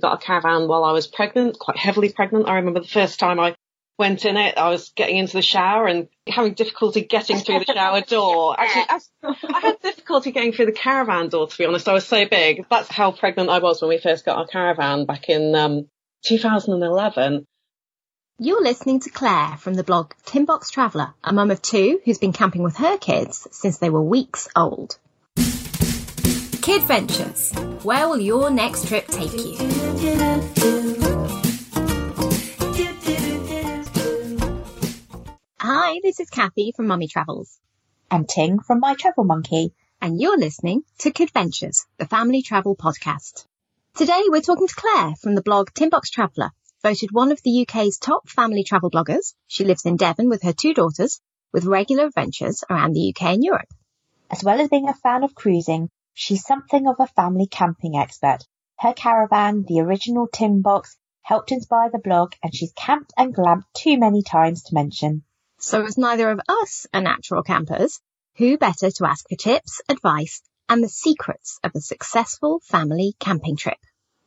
We got a caravan while I was pregnant, quite heavily pregnant. I remember the first time I went in it, I was getting into the shower and having difficulty getting through the shower door. Actually, I, I had difficulty getting through the caravan door, to be honest. I was so big. That's how pregnant I was when we first got our caravan back in um, 2011. You're listening to Claire from the blog Tinbox Traveller, a mum of two who's been camping with her kids since they were weeks old. Kid Ventures. Where will your next trip take you? Hi, this is Cathy from Mummy Travels. And Ting from My Travel Monkey. And you're listening to Kid Ventures, the family travel podcast. Today we're talking to Claire from the blog Tinbox Traveller, voted one of the UK's top family travel bloggers. She lives in Devon with her two daughters, with regular adventures around the UK and Europe. As well as being a fan of cruising, she's something of a family camping expert. Her caravan, the original tin box, helped inspire the blog and she's camped and glamped too many times to mention. So as neither of us are natural campers, who better to ask for tips, advice and the secrets of a successful family camping trip?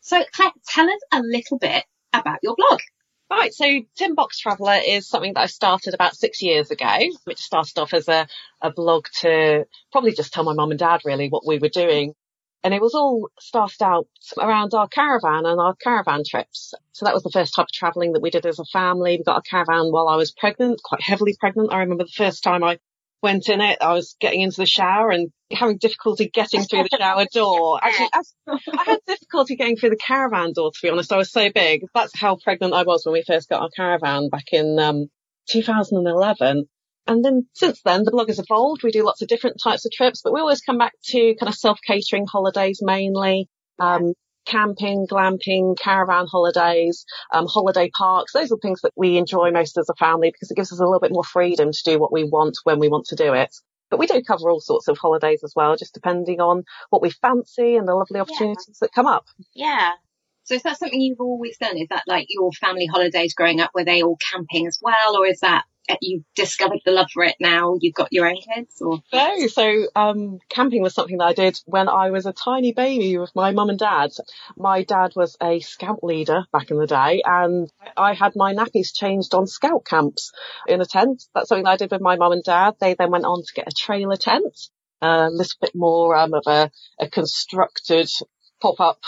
So Claire, tell us a little bit about your blog. Right, so Tinbox Traveller is something that I started about six years ago, which started off as a, a blog to probably just tell my mum and dad really what we were doing. And it was all started out around our caravan and our caravan trips. So that was the first type of travelling that we did as a family. We got a caravan while I was pregnant, quite heavily pregnant. I remember the first time I went in it, I was getting into the shower and having difficulty getting through the shower door. Actually, I had difficulty getting through the caravan door, to be honest. I was so big. That's how pregnant I was when we first got our caravan back in um, 2011. And then since then, the blog has evolved. We do lots of different types of trips, but we always come back to kind of self-catering holidays mainly. Um, camping, glamping, caravan holidays, um, holiday parks. Those are things that we enjoy most as a family because it gives us a little bit more freedom to do what we want when we want to do it. But we do cover all sorts of holidays as well, just depending on what we fancy and the lovely opportunities yeah. that come up. Yeah. So is that something you've always done? Is that like your family holidays growing up? Were they all camping as well? Or is that you've discovered the love for it now? You've got your own kids, or no? So um, camping was something that I did when I was a tiny baby with my mum and dad. My dad was a scout leader back in the day, and I had my nappies changed on scout camps in a tent. That's something that I did with my mum and dad. They then went on to get a trailer tent, a little bit more um, of a, a constructed pop up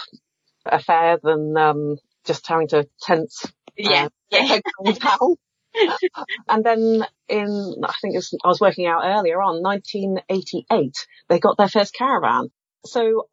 affair than um, just having to tent. Yeah, uh, yeah. and then in, I think was, I was working out earlier on, 1988, they got their first caravan. So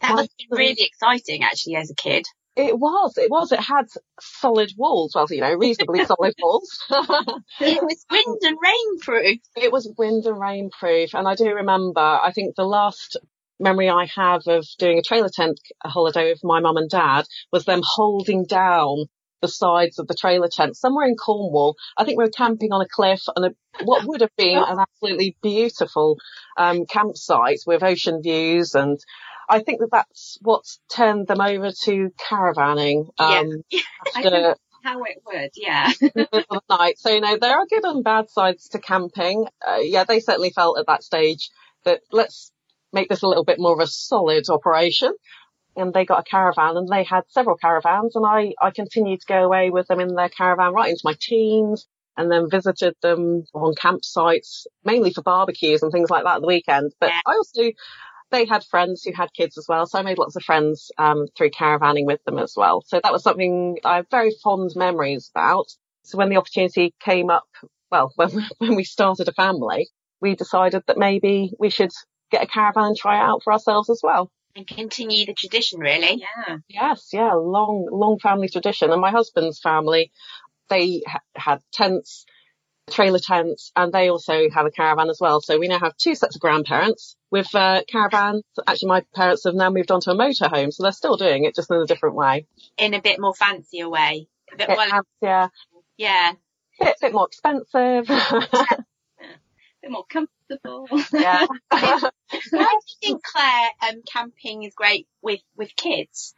that was really exciting actually as a kid. It was, it was. It had solid walls. Well, you know, reasonably solid walls. it was wind and rain proof. It was wind and rain proof. And I do remember, I think the last memory I have of doing a trailer tent holiday with my mum and dad was them holding down the sides of the trailer tent somewhere in Cornwall. I think we were camping on a cliff and a, what would have been an absolutely beautiful um, campsite with ocean views and I think that that's what's turned them over to caravanning. Um, yeah. After, how it would, yeah. night. So, you know, there are good and bad sides to camping. Uh, yeah, they certainly felt at that stage that let's make this a little bit more of a solid operation and they got a caravan and they had several caravans and I, I continued to go away with them in their caravan right into my teens and then visited them on campsites, mainly for barbecues and things like that at the weekend. But yeah. I also, they had friends who had kids as well. So I made lots of friends, um, through caravanning with them as well. So that was something I have very fond memories about. So when the opportunity came up, well, when, when we started a family, we decided that maybe we should get a caravan and try it out for ourselves as well and continue the tradition really. Yeah. Yes, yeah, long, long family tradition. And my husband's family, they ha- had tents, trailer tents, and they also have a caravan as well. So we now have two sets of grandparents with uh, caravans. Actually, my parents have now moved on to a motorhome, so they're still doing it just in a different way. In a bit more fancier way. A bit, bit more, fancier. Yeah. A bit, bit more expensive. bit more comfortable. Yeah. Why do you think, Claire, um, camping is great with, with kids?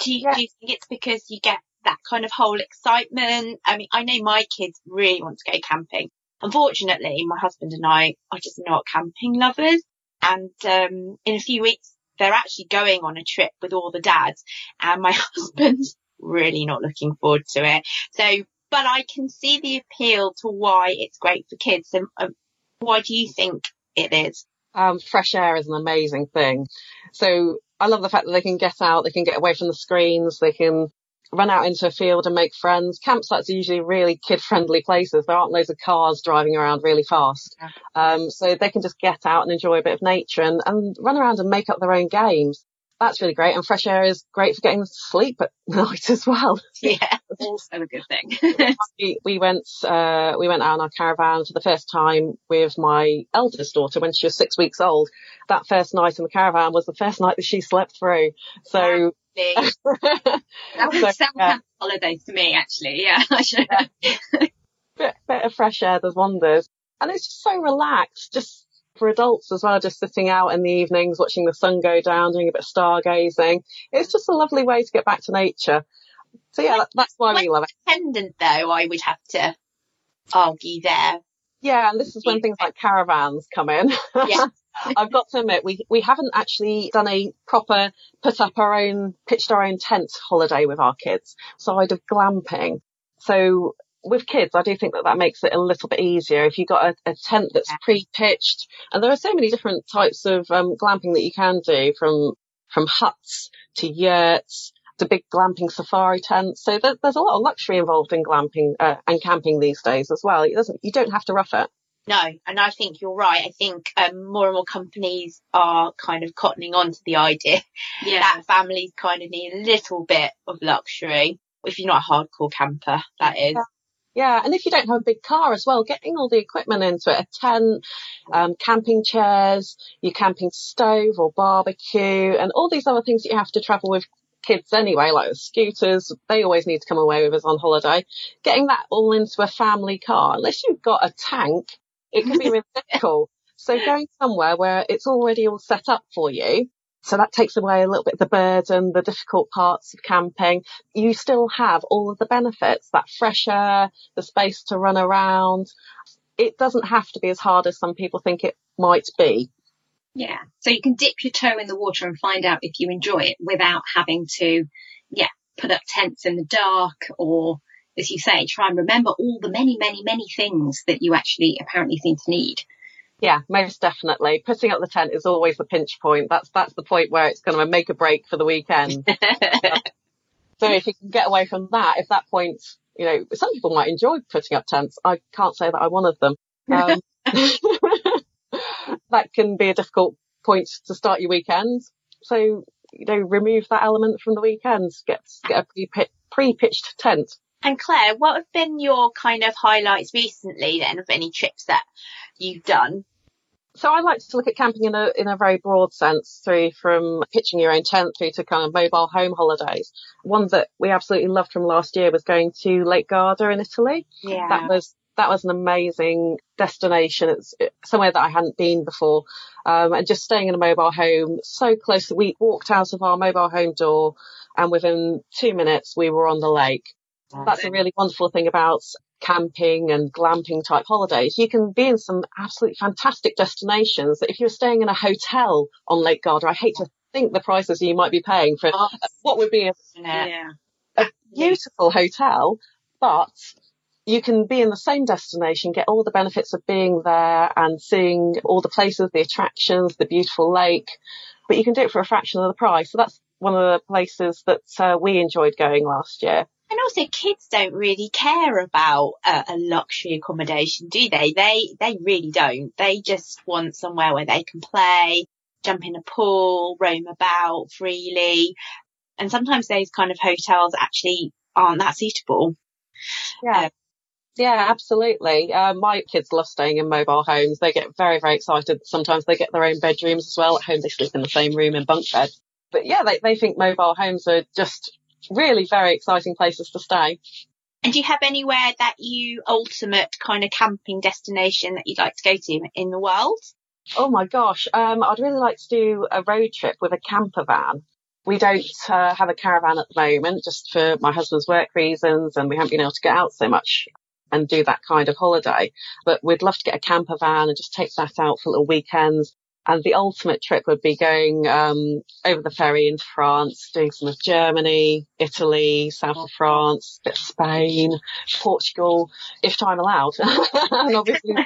Do you, yeah. do you think it's because you get that kind of whole excitement? I mean, I know my kids really want to go camping. Unfortunately, my husband and I are just not camping lovers. And um, in a few weeks, they're actually going on a trip with all the dads and my husband's really not looking forward to it. So, but I can see the appeal to why it's great for kids. And um, why do you think it is? Um, fresh air is an amazing thing. So I love the fact that they can get out, they can get away from the screens, they can run out into a field and make friends. Campsites are usually really kid friendly places. There aren't loads of cars driving around really fast. Um, so they can just get out and enjoy a bit of nature and, and run around and make up their own games. That's really great. And fresh air is great for getting sleep at night as well. Yeah, also a good thing. we, we went, uh, we went out on our caravan for the first time with my eldest daughter when she was six weeks old. That first night in the caravan was the first night that she slept through. So that would sound yeah. holidays to me, actually. Yeah, yeah. bit, bit of fresh air does wonders, and it's just so relaxed. Just for adults as well, just sitting out in the evenings, watching the sun go down, doing a bit of stargazing. It's just a lovely way to get back to nature. So yeah, that's why we love it. Dependent though, I would have to argue there. Yeah, and this is when things like caravans come in. Yeah. I've got to admit, we, we haven't actually done a proper put up our own, pitched our own tent holiday with our kids, side of glamping. So with kids, I do think that that makes it a little bit easier. If you've got a, a tent that's pre-pitched, and there are so many different types of um, glamping that you can do, from from huts to yurts to big glamping safari tents. So there, there's a lot of luxury involved in glamping uh, and camping these days as well. It doesn't, you don't have to rough it. No, and I think you're right. I think um, more and more companies are kind of cottoning on to the idea yeah. that families kind of need a little bit of luxury. If you're not a hardcore camper, that is. Yeah. Yeah, and if you don't have a big car as well, getting all the equipment into it, a tent, um, camping chairs, your camping stove or barbecue, and all these other things that you have to travel with kids anyway, like the scooters, they always need to come away with us on holiday. Getting that all into a family car, unless you've got a tank, it can be really difficult. So going somewhere where it's already all set up for you, so that takes away a little bit of the burden, the difficult parts of camping. You still have all of the benefits, that fresh air, the space to run around. It doesn't have to be as hard as some people think it might be. Yeah. So you can dip your toe in the water and find out if you enjoy it without having to, yeah, put up tents in the dark or as you say, try and remember all the many, many, many things that you actually apparently seem to need. Yeah, most definitely. Putting up the tent is always the pinch point. That's that's the point where it's going to make a break for the weekend. so if you can get away from that, if that point, you know, some people might enjoy putting up tents. I can't say that I'm one of them. Um, that can be a difficult point to start your weekend. So you know, remove that element from the weekends. Get get a pre pitched tent. And Claire, what have been your kind of highlights recently then of any trips that you've done? So I like to look at camping in a in a very broad sense, through from pitching your own tent through to kind of mobile home holidays. One that we absolutely loved from last year was going to Lake Garda in Italy. Yeah. That was that was an amazing destination. It's somewhere that I hadn't been before. Um, and just staying in a mobile home so close that we walked out of our mobile home door and within two minutes we were on the lake. That's a really wonderful thing about camping and glamping type holidays. You can be in some absolutely fantastic destinations that if you're staying in a hotel on Lake Garda, I hate to think the prices you might be paying for oh, what would be a, yeah. a beautiful hotel, but you can be in the same destination, get all the benefits of being there and seeing all the places, the attractions, the beautiful lake, but you can do it for a fraction of the price. So that's one of the places that uh, we enjoyed going last year. And also kids don't really care about a, a, luxury accommodation, do they? They, they really don't. They just want somewhere where they can play, jump in a pool, roam about freely. And sometimes those kind of hotels actually aren't that suitable. Yeah. Um, yeah, absolutely. Uh, my kids love staying in mobile homes. They get very, very excited. Sometimes they get their own bedrooms as well. At home, they sleep in the same room in bunk beds. But yeah, they, they think mobile homes are just really very exciting places to stay. And do you have anywhere that you ultimate kind of camping destination that you'd like to go to in the world? Oh my gosh, um, I'd really like to do a road trip with a camper van. We don't uh, have a caravan at the moment, just for my husband's work reasons, and we haven't been able to get out so much and do that kind of holiday. But we'd love to get a camper van and just take that out for little weekends, And the ultimate trip would be going um, over the ferry into France, doing some of Germany, Italy, south of France, bit of Spain, Portugal, if time allowed. and obviously,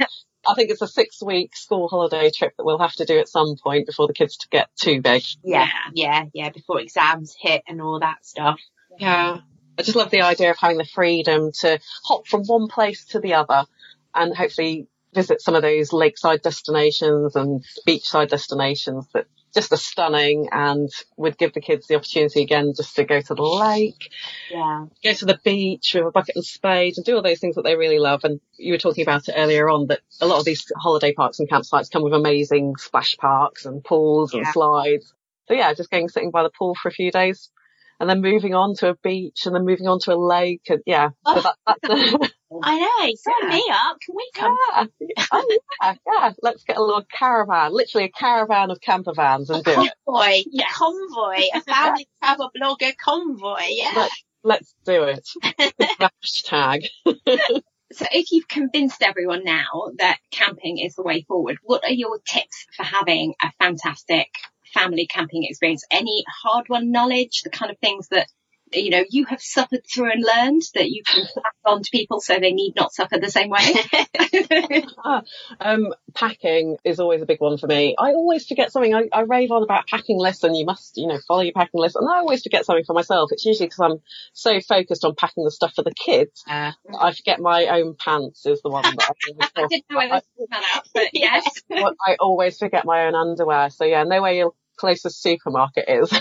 I think it's a six week school holiday trip that we'll have to do at some point before the kids get too big. Yeah, yeah, yeah, before exams hit and all that stuff. Yeah. I just love the idea of having the freedom to hop from one place to the other and hopefully visit some of those lakeside destinations and beachside destinations that just are stunning and would give the kids the opportunity again just to go to the lake, Yeah. go to the beach with a bucket and spade and do all those things that they really love. And you were talking about it earlier on that a lot of these holiday parks and campsites come with amazing splash parks and pools and slides. So yeah, just going sitting by the pool for a few days and then moving on to a beach and then moving on to a lake. And yeah, so that, that's, I know, sign me up. Can we come? yeah, oh, yeah, yeah. Let's get a little caravan, literally a caravan of camper vans and do it. Convoy, convoy, a family travel blogger convoy, yeah. Let's, let's do it. Hashtag. So if you've convinced everyone now that camping is the way forward, what are your tips for having a fantastic family camping experience? Any hard won knowledge, the kind of things that you know you have suffered through and learned that you can pass on to people so they need not suffer the same way? Ah, um, packing is always a big one for me. I always forget something. I, I rave on about packing lists and you must, you know, follow your packing list. And I always forget something for myself. It's usually because I'm so focused on packing the stuff for the kids. Uh, I forget my own pants is the one that I, I didn't know whether to out, but yes. I always forget my own underwear. So yeah, know where your closest supermarket is.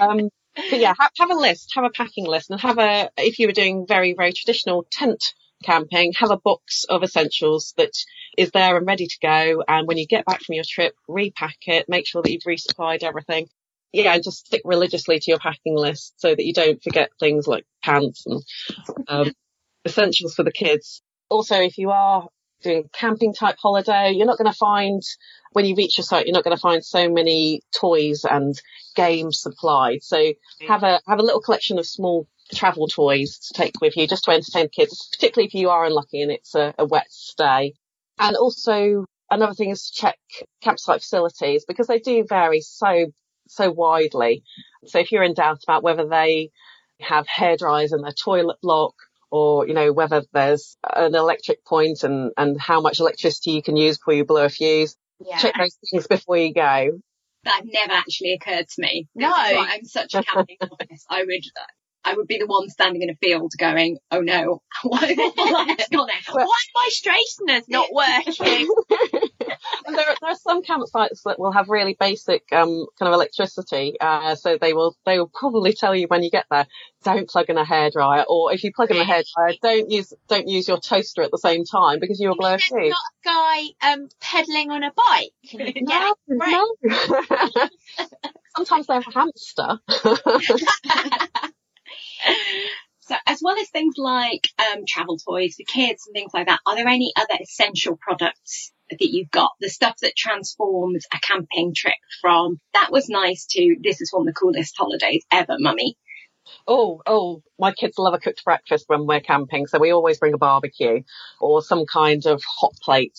um, but yeah, have, have a list, have a packing list and have a, if you were doing very, very traditional tent camping, have a box of essentials that is there and ready to go. And when you get back from your trip, repack it, make sure that you've resupplied everything. Yeah, and just stick religiously to your packing list so that you don't forget things like pants and um, essentials for the kids. Also, if you are doing camping type holiday, you're not going to find when you reach your site, you're not going to find so many toys and games supplied. So mm. have a have a little collection of small travel toys to take with you just to entertain kids, particularly if you are unlucky and it's a, a wet stay. And also another thing is to check campsite facilities because they do vary so so widely. So if you're in doubt about whether they have hair dryers in their toilet block or, you know, whether there's an electric point and, and how much electricity you can use before you blow a fuse, yeah. check those things before you go. That never actually occurred to me. No. Why I'm such a camping novice. I would, I would be the one standing in a field going, "Oh no, why what's? Why are my straighteners not working? There, are- there are some campsites that will have really basic um, kind of electricity, uh, so they will they will probably tell you when you get there, don't plug in a hairdryer, or if you plug in a hairdryer, don't use don't use your toaster at the same time because you will blow a fuse. not a guy um, pedaling on a bike. No, no. Sometimes they're a hamster. So, as well as things like um, travel toys for kids and things like that, are there any other essential products that you've got? The stuff that transforms a camping trip from that was nice to this is one of the coolest holidays ever, mummy. Oh, oh, my kids love a cooked breakfast when we're camping, so we always bring a barbecue or some kind of hot plate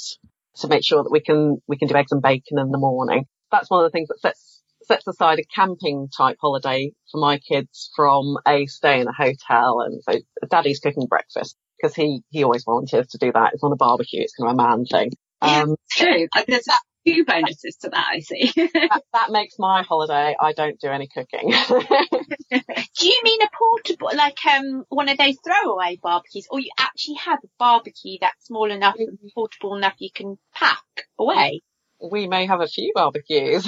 to make sure that we can we can do eggs and bacon in the morning. That's one of the things that sets sets aside a camping type holiday for my kids from a stay in a hotel. And so daddy's cooking breakfast because he he always volunteers to do that. It's on a barbecue. It's kind of a man thing. Yeah. Um, True. Uh, There's a few bonuses to that, I see. that, that makes my holiday. I don't do any cooking. Do you mean a portable, like um one of those throwaway barbecues, or you actually have a barbecue that's small enough and portable enough you can pack away? we may have a few barbecues.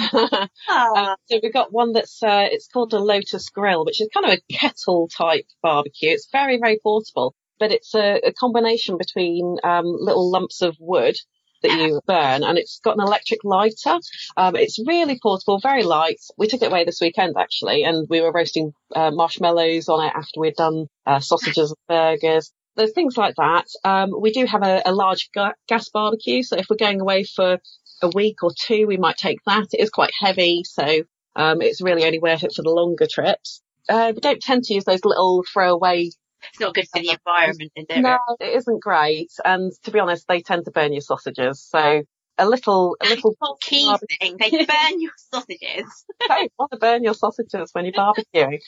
Oh, so we've got one that's uh, it's called a Lotus Grill, which is kind of a kettle type barbecue. It's very very portable, but it's a, a combination between um, little lumps of wood that you burn, and it's got an electric lighter. Um, it's really portable, very light. We took it away this weekend actually, and we were roasting uh, marshmallows on it after we'd done uh, sausages and burgers. There's things like that. Um, we do have a, a large ga- gas barbecue, so if we're going away for a week or two, we might take that. It is quite heavy, so um, it's really only worth it for the longer trips. Uh, we don't tend to use those little throwaway. It's not good for the environment, is it? No, it isn't great, and to be honest, they tend to burn your sausages. So a little, a little key thing. They burn your sausages. don't want to burn your sausages when you're barbecuing.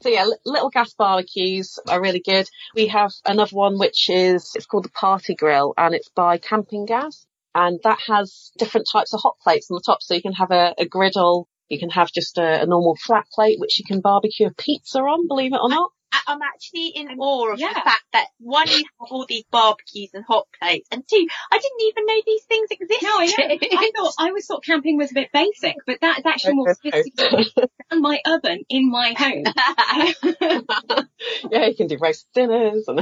So yeah, little gas barbecues are really good. We have another one which is, it's called the Party Grill and it's by Campingaz and that has different types of hot plates on the top. So you can have a, a griddle, you can have just a, a, normal flat plate which you can barbecue a pizza on, believe it or not. I'm actually in awe of yeah. the fact that one, you have all these barbecues and hot plates, and two, I didn't even know these things existed. No, I know. I thought I always thought camping was a bit basic, but that is actually more sophisticated than my oven in my home. yeah, you can do roast dinners, and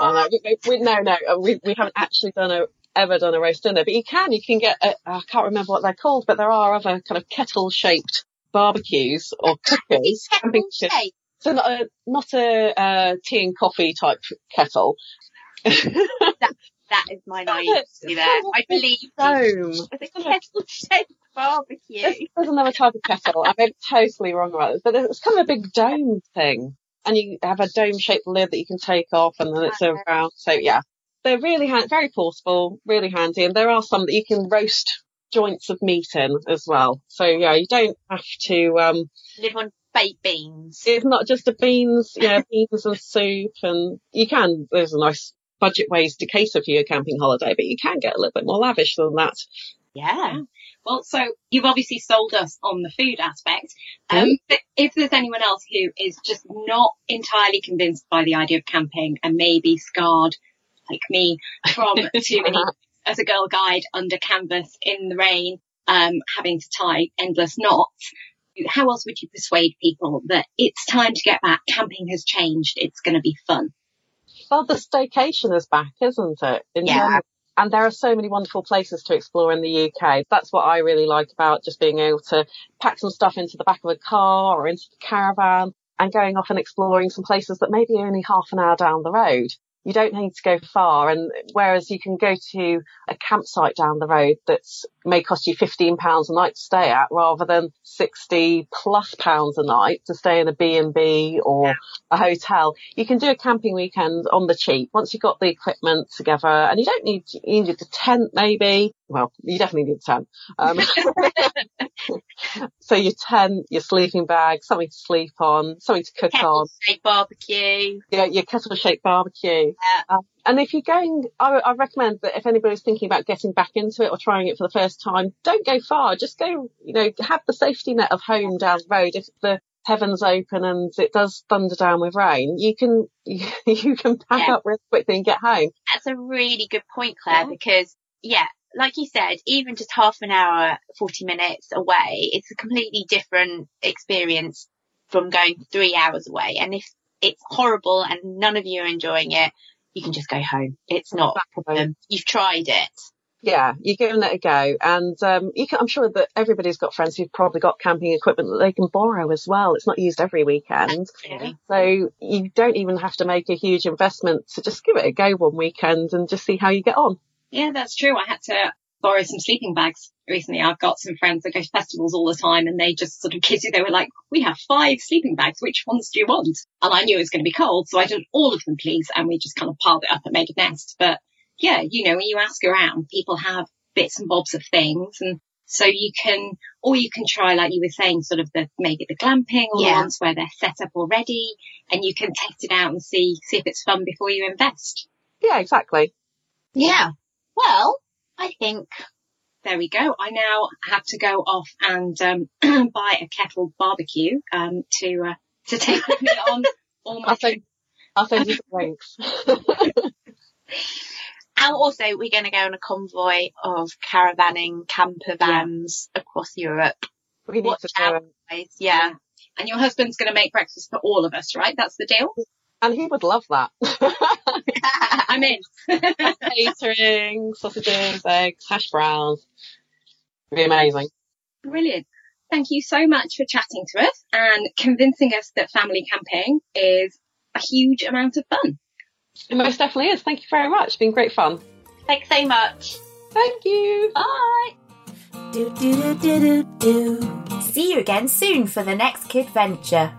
oh, no, we, no, no, uh, we we haven't actually done a ever done a roast dinner, but you can. You can get. A, I can't remember what they're called, but there are other kind of kettle shaped barbecues or cookers. Camping shaped. So not a, not a uh, tea and coffee type kettle. that, that is my naivety there. I believe. It's a kettle shaped barbecue. There's another type of kettle. I be totally wrong about this, but it's kind of a big dome thing. And you have a dome shaped lid that you can take off and then it's a round. So yeah, they're really hand, very portable, really handy. And there are some that you can roast joints of meat in as well. So yeah, you don't have to, um, live on baked beans. It's not just the beans, yeah, beans and soup and you can, there's a nice budget ways to cater for your camping holiday, but you can get a little bit more lavish than that. Yeah. Well, so you've obviously sold us on the food aspect. Um, mm. if there's anyone else who is just not entirely convinced by the idea of camping and maybe scarred like me from too many as a girl guide under canvas in the rain, um, having to tie endless knots, how else would you persuade people that it's time to get back? Camping has changed. It's going to be fun. Well, the staycation is back, isn't it? In yeah. and there are so many wonderful places to explore in the UK. That's what I really like about just being able to pack some stuff into the back of a car or into the caravan and going off and exploring some places that maybe only half an hour down the road you don't need to go far. And whereas you can go to a campsite down the road that may cost you £15 a night to stay at rather than 60 plus pounds a night to stay in a B&B or yeah. a hotel. You can do a camping weekend on the cheap once you've got the equipment together and you don't need, you need a tent maybe. Well, you definitely need a tent. Um, so your tent, your sleeping bag, something to sleep on, something to cook kettle on. Barbecue. Yeah, your kettle shaped barbecue. Yeah. Um, and if you're going, I, I, recommend that if anybody's thinking about getting back into it or trying it for the first time, don't go far. Just go, you know, have the safety net of home down the road. If the heavens open and it does thunder down with rain, you can, you, you can pack yeah. up real quickly and get home. That's a really good point, Claire, yeah. because yeah, like you said, even just half an hour, 40 minutes away, it's a completely different experience from going three hours away. And if it's horrible and none of you are enjoying it, you can just go home. It's not a problem. You've tried it. Yeah, you're giving it a go. And um, can, I'm sure that everybody's got friends who've probably got camping equipment that they can borrow as well. It's not used every weekend. So you don't even have to make a huge investment to just give it a go one weekend and just see how you get on. Yeah, that's true. I had to borrow some sleeping bags recently. I've got some friends that go to festivals all the time and they just sort of you. They were like, we have five sleeping bags. Which ones do you want? And I knew it was going to be cold. So I did all of them, please. And we just kind of piled it up and made a nest. But yeah, you know, when you ask around, people have bits and bobs of things. And so you can, or you can try, like you were saying, sort of the, maybe the glamping or yeah. the ones where they're set up already and you can test it out and see, see if it's fun before you invest. Yeah, exactly. Yeah. Well, I think there we go. I now have to go off and um, buy a kettle barbecue um, to uh, to take with me on all my. I'll send, I'll send you links. and also, we're going to go on a convoy of caravanning camper vans yeah. across Europe. We need Watch to out, guys. Yeah. And your husband's going to make breakfast for all of us, right? That's the deal. And he would love that. I'm in. Catering, sausages, eggs, hash browns. It'd be amazing. Brilliant. Thank you so much for chatting to us and convincing us that family camping is a huge amount of fun. It most definitely is. Thank you very much. It's been great fun. Thanks so much. Thank you. Bye. Do, do, do, do, do. See you again soon for the next kid venture.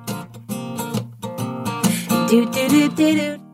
Do, do, do, do, do.